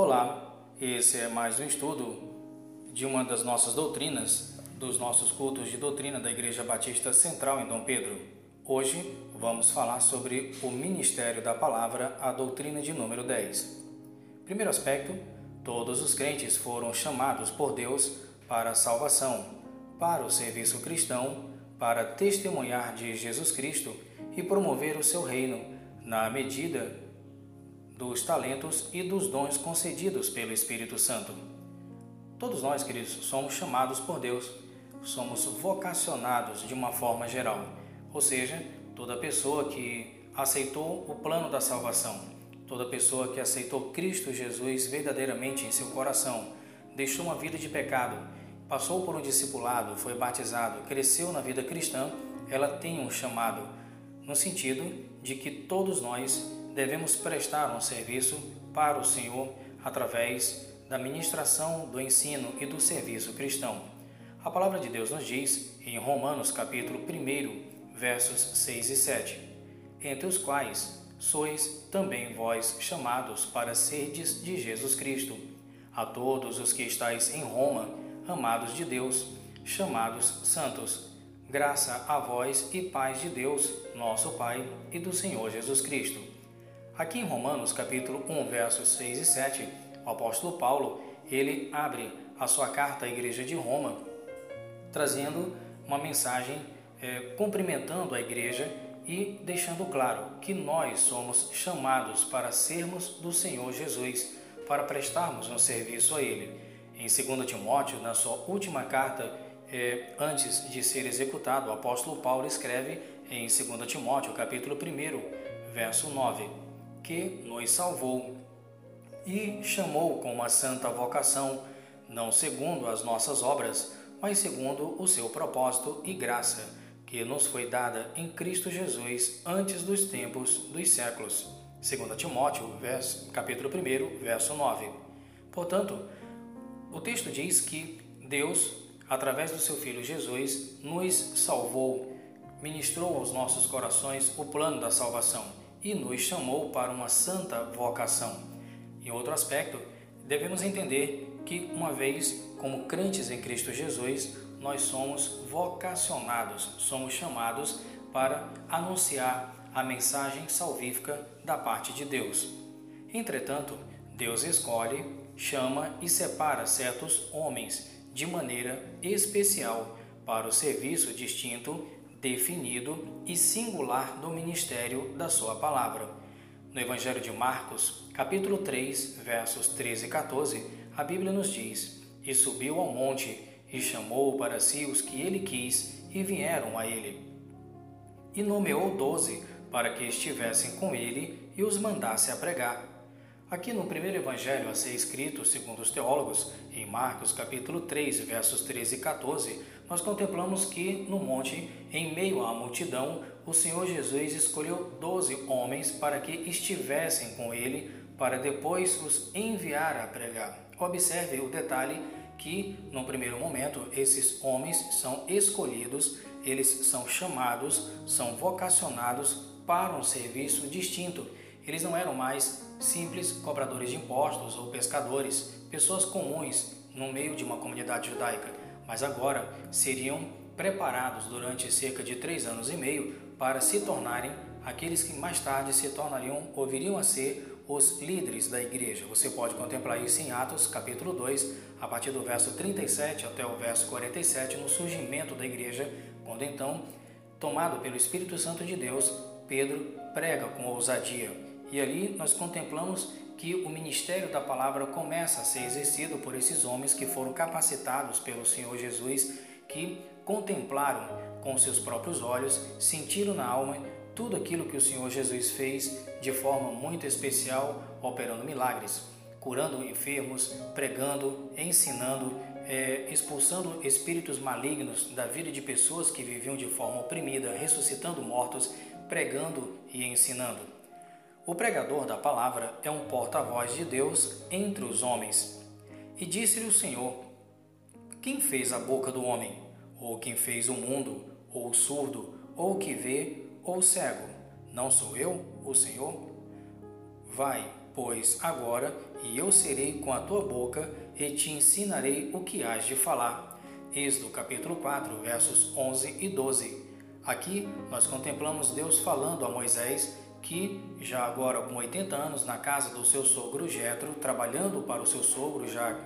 Olá, esse é mais um estudo de uma das nossas doutrinas, dos nossos cultos de doutrina da Igreja Batista Central em Dom Pedro. Hoje vamos falar sobre o ministério da palavra, a doutrina de número 10. Primeiro aspecto: todos os crentes foram chamados por Deus para a salvação, para o serviço cristão, para testemunhar de Jesus Cristo e promover o seu reino na medida dos talentos e dos dons concedidos pelo Espírito Santo. Todos nós, queridos, somos chamados por Deus, somos vocacionados de uma forma geral, ou seja, toda pessoa que aceitou o plano da salvação, toda pessoa que aceitou Cristo Jesus verdadeiramente em seu coração, deixou uma vida de pecado, passou por um discipulado, foi batizado, cresceu na vida cristã, ela tem um chamado, no sentido de que todos nós devemos prestar um serviço para o Senhor através da ministração, do ensino e do serviço cristão. A palavra de Deus nos diz em Romanos capítulo 1, versos 6 e 7, entre os quais sois também vós chamados para serdes de Jesus Cristo. A todos os que estáis em Roma, amados de Deus, chamados santos, graça a vós e paz de Deus, nosso Pai, e do Senhor Jesus Cristo. Aqui em Romanos, capítulo 1, versos 6 e 7, o apóstolo Paulo, ele abre a sua carta à igreja de Roma, trazendo uma mensagem é, cumprimentando a igreja e deixando claro que nós somos chamados para sermos do Senhor Jesus, para prestarmos um serviço a Ele. Em 2 Timóteo, na sua última carta, é, antes de ser executado, o apóstolo Paulo escreve em 2 Timóteo, capítulo 1, verso 9 que nos salvou e chamou com uma santa vocação, não segundo as nossas obras, mas segundo o seu propósito e graça, que nos foi dada em Cristo Jesus antes dos tempos dos séculos. 2 Timóteo, capítulo 1, verso 9. Portanto, o texto diz que Deus, através do seu Filho Jesus, nos salvou, ministrou aos nossos corações o plano da salvação e nos chamou para uma santa vocação. Em outro aspecto, devemos entender que, uma vez como crentes em Cristo Jesus, nós somos vocacionados, somos chamados para anunciar a mensagem salvífica da parte de Deus. Entretanto, Deus escolhe, chama e separa certos homens de maneira especial para o serviço distinto definido e singular do ministério da sua palavra. No Evangelho de Marcos, capítulo 3, versos 13 e 14, a Bíblia nos diz: E subiu ao monte e chamou para si os que ele quis e vieram a ele. E nomeou doze para que estivessem com ele e os mandasse a pregar. Aqui no primeiro evangelho a ser escrito, segundo os teólogos, em Marcos capítulo 3, versos 13 e 14, nós contemplamos que no monte, em meio à multidão, o Senhor Jesus escolheu doze homens para que estivessem com ele, para depois os enviar a pregar. Observe o detalhe que, no primeiro momento, esses homens são escolhidos, eles são chamados, são vocacionados para um serviço distinto. Eles não eram mais simples cobradores de impostos ou pescadores, pessoas comuns no meio de uma comunidade judaica mas agora seriam preparados durante cerca de três anos e meio para se tornarem aqueles que mais tarde se tornariam ou viriam a ser os líderes da igreja. Você pode contemplar isso em Atos capítulo 2, a partir do verso 37 até o verso 47, no surgimento da igreja, quando então, tomado pelo Espírito Santo de Deus, Pedro prega com ousadia. E ali nós contemplamos que o ministério da palavra começa a ser exercido por esses homens que foram capacitados pelo Senhor Jesus, que contemplaram com seus próprios olhos, sentiram na alma tudo aquilo que o Senhor Jesus fez de forma muito especial, operando milagres, curando enfermos, pregando, ensinando, é, expulsando espíritos malignos da vida de pessoas que viviam de forma oprimida, ressuscitando mortos, pregando e ensinando. O pregador da palavra é um porta-voz de Deus entre os homens. E disse-lhe o Senhor: Quem fez a boca do homem? Ou quem fez o mundo? Ou o surdo? Ou o que vê? Ou o cego? Não sou eu, o Senhor? Vai, pois agora e eu serei com a tua boca e te ensinarei o que hás de falar. Êxodo capítulo 4, versos 11 e 12. Aqui nós contemplamos Deus falando a Moisés que, já agora com 80 anos na casa do seu sogro Jetro, trabalhando para o seu sogro já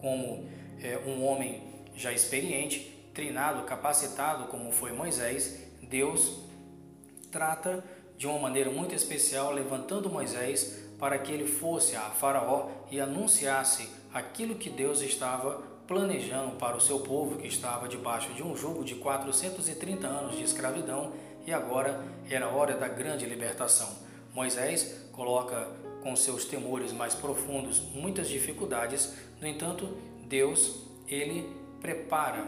como é, um homem já experiente, treinado, capacitado como foi Moisés, Deus trata de uma maneira muito especial, levantando Moisés para que ele fosse a Faraó e anunciasse aquilo que Deus estava planejando para o seu povo que estava debaixo de um jugo de 430 anos de escravidão e agora era hora da grande libertação. Moisés coloca com seus temores mais profundos muitas dificuldades, no entanto, Deus, ele prepara,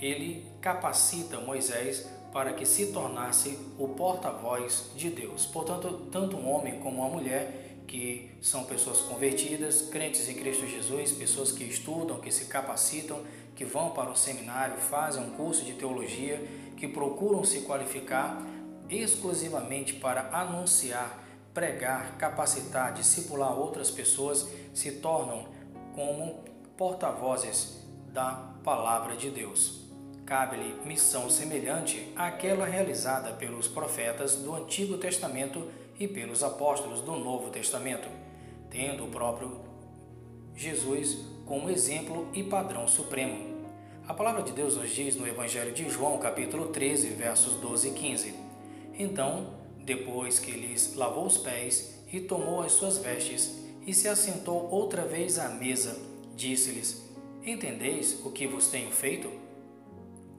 ele capacita Moisés para que se tornasse o porta-voz de Deus. Portanto, tanto um homem como uma mulher que são pessoas convertidas, crentes em Cristo Jesus, pessoas que estudam, que se capacitam, que vão para o seminário, fazem um curso de teologia, que procuram se qualificar exclusivamente para anunciar, pregar, capacitar, discipular outras pessoas, se tornam como porta-vozes da palavra de Deus. Cabe-lhe missão semelhante àquela realizada pelos profetas do Antigo Testamento e pelos apóstolos do Novo Testamento, tendo o próprio Jesus como exemplo e padrão supremo. A palavra de Deus nos diz no Evangelho de João, capítulo 13, versos 12 e 15. Então, depois que lhes lavou os pés e tomou as suas vestes e se assentou outra vez à mesa, disse-lhes: Entendeis o que vos tenho feito?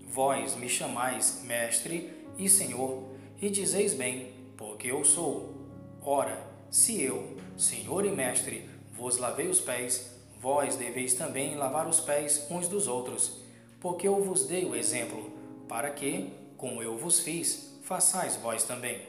Vós me chamais mestre e senhor, e dizeis bem, porque eu sou. Ora, se eu, Senhor e Mestre, vos lavei os pés, vós deveis também lavar os pés uns dos outros, porque eu vos dei o exemplo, para que, como eu vos fiz, façais vós também.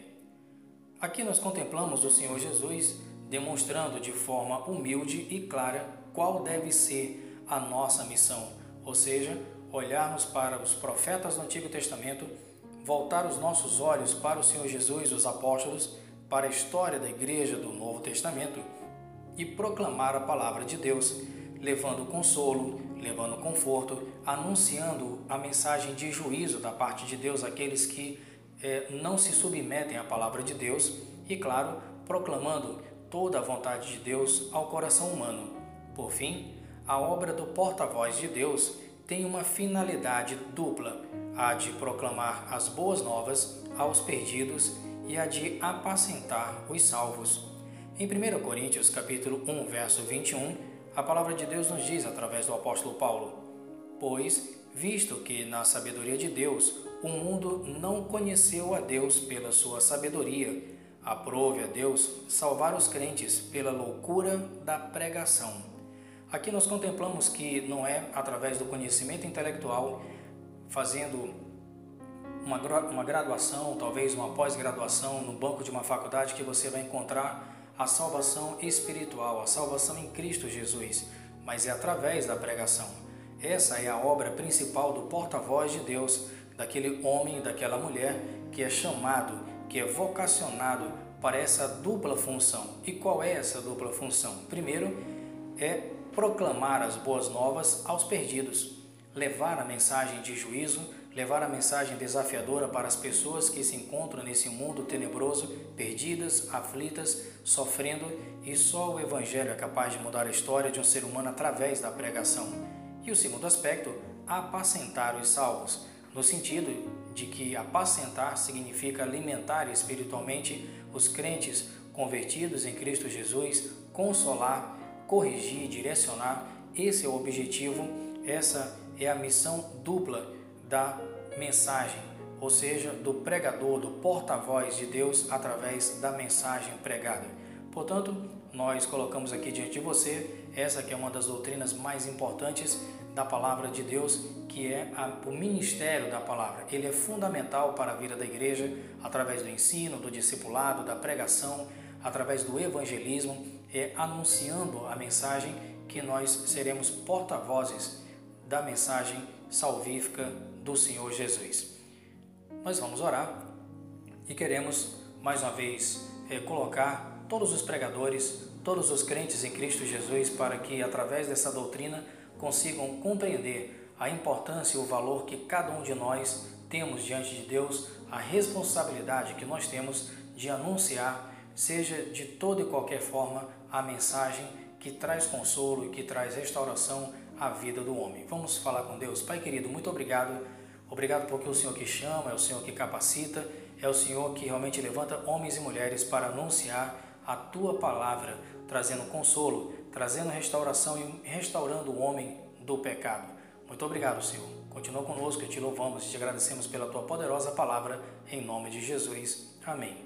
Aqui nós contemplamos o Senhor Jesus demonstrando de forma humilde e clara qual deve ser a nossa missão, ou seja, olharmos para os profetas do Antigo Testamento voltar os nossos olhos para o Senhor Jesus, os apóstolos, para a história da igreja do Novo Testamento e proclamar a palavra de Deus, levando consolo, levando conforto, anunciando a mensagem de juízo da parte de Deus àqueles que eh, não se submetem à palavra de Deus e, claro, proclamando toda a vontade de Deus ao coração humano. Por fim, a obra do porta-voz de Deus tem uma finalidade dupla a de proclamar as boas novas aos perdidos e a de apacentar os salvos. Em 1 Coríntios capítulo 1, verso 21, a palavra de Deus nos diz através do apóstolo Paulo: Pois, visto que na sabedoria de Deus o mundo não conheceu a Deus pela sua sabedoria, aprove a Deus salvar os crentes pela loucura da pregação. Aqui nós contemplamos que não é através do conhecimento intelectual fazendo uma, uma graduação, talvez uma pós-graduação no banco de uma faculdade que você vai encontrar a salvação espiritual, a salvação em Cristo Jesus, mas é através da pregação. Essa é a obra principal do porta-voz de Deus, daquele homem, daquela mulher que é chamado, que é vocacionado para essa dupla função. E qual é essa dupla função? Primeiro, é proclamar as boas novas aos perdidos levar a mensagem de juízo, levar a mensagem desafiadora para as pessoas que se encontram nesse mundo tenebroso, perdidas, aflitas, sofrendo, e só o Evangelho é capaz de mudar a história de um ser humano através da pregação. E o segundo aspecto, apacentar os salvos, no sentido de que apacentar significa alimentar espiritualmente os crentes convertidos em Cristo Jesus, consolar, corrigir, direcionar. Esse é o objetivo, essa é a missão dupla da mensagem, ou seja, do pregador, do porta-voz de Deus através da mensagem pregada. Portanto, nós colocamos aqui diante de você essa que é uma das doutrinas mais importantes da palavra de Deus, que é a, o ministério da palavra. Ele é fundamental para a vida da igreja através do ensino, do discipulado, da pregação, através do evangelismo, é anunciando a mensagem que nós seremos porta-vozes da mensagem salvífica do Senhor Jesus. Nós vamos orar e queremos mais uma vez é, colocar todos os pregadores, todos os crentes em Cristo Jesus, para que através dessa doutrina consigam compreender a importância e o valor que cada um de nós temos diante de Deus, a responsabilidade que nós temos de anunciar, seja de toda e qualquer forma, a mensagem que traz consolo e que traz restauração à vida do homem. Vamos falar com Deus. Pai querido, muito obrigado. Obrigado porque o Senhor que chama, é o Senhor que capacita, é o Senhor que realmente levanta homens e mulheres para anunciar a tua palavra, trazendo consolo, trazendo restauração e restaurando o homem do pecado. Muito obrigado, Senhor. Continua conosco e te louvamos e te agradecemos pela tua poderosa palavra, em nome de Jesus. Amém.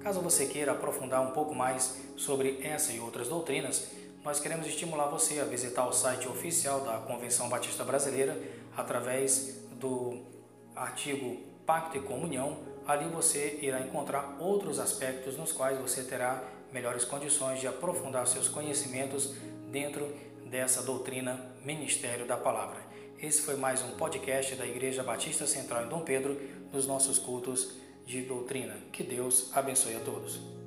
Caso você queira aprofundar um pouco mais sobre essa e outras doutrinas, nós queremos estimular você a visitar o site oficial da Convenção Batista Brasileira através do artigo Pacto e Comunhão. Ali você irá encontrar outros aspectos nos quais você terá melhores condições de aprofundar seus conhecimentos dentro dessa doutrina Ministério da Palavra. Esse foi mais um podcast da Igreja Batista Central em Dom Pedro, dos nossos cultos de doutrina. Que Deus abençoe a todos.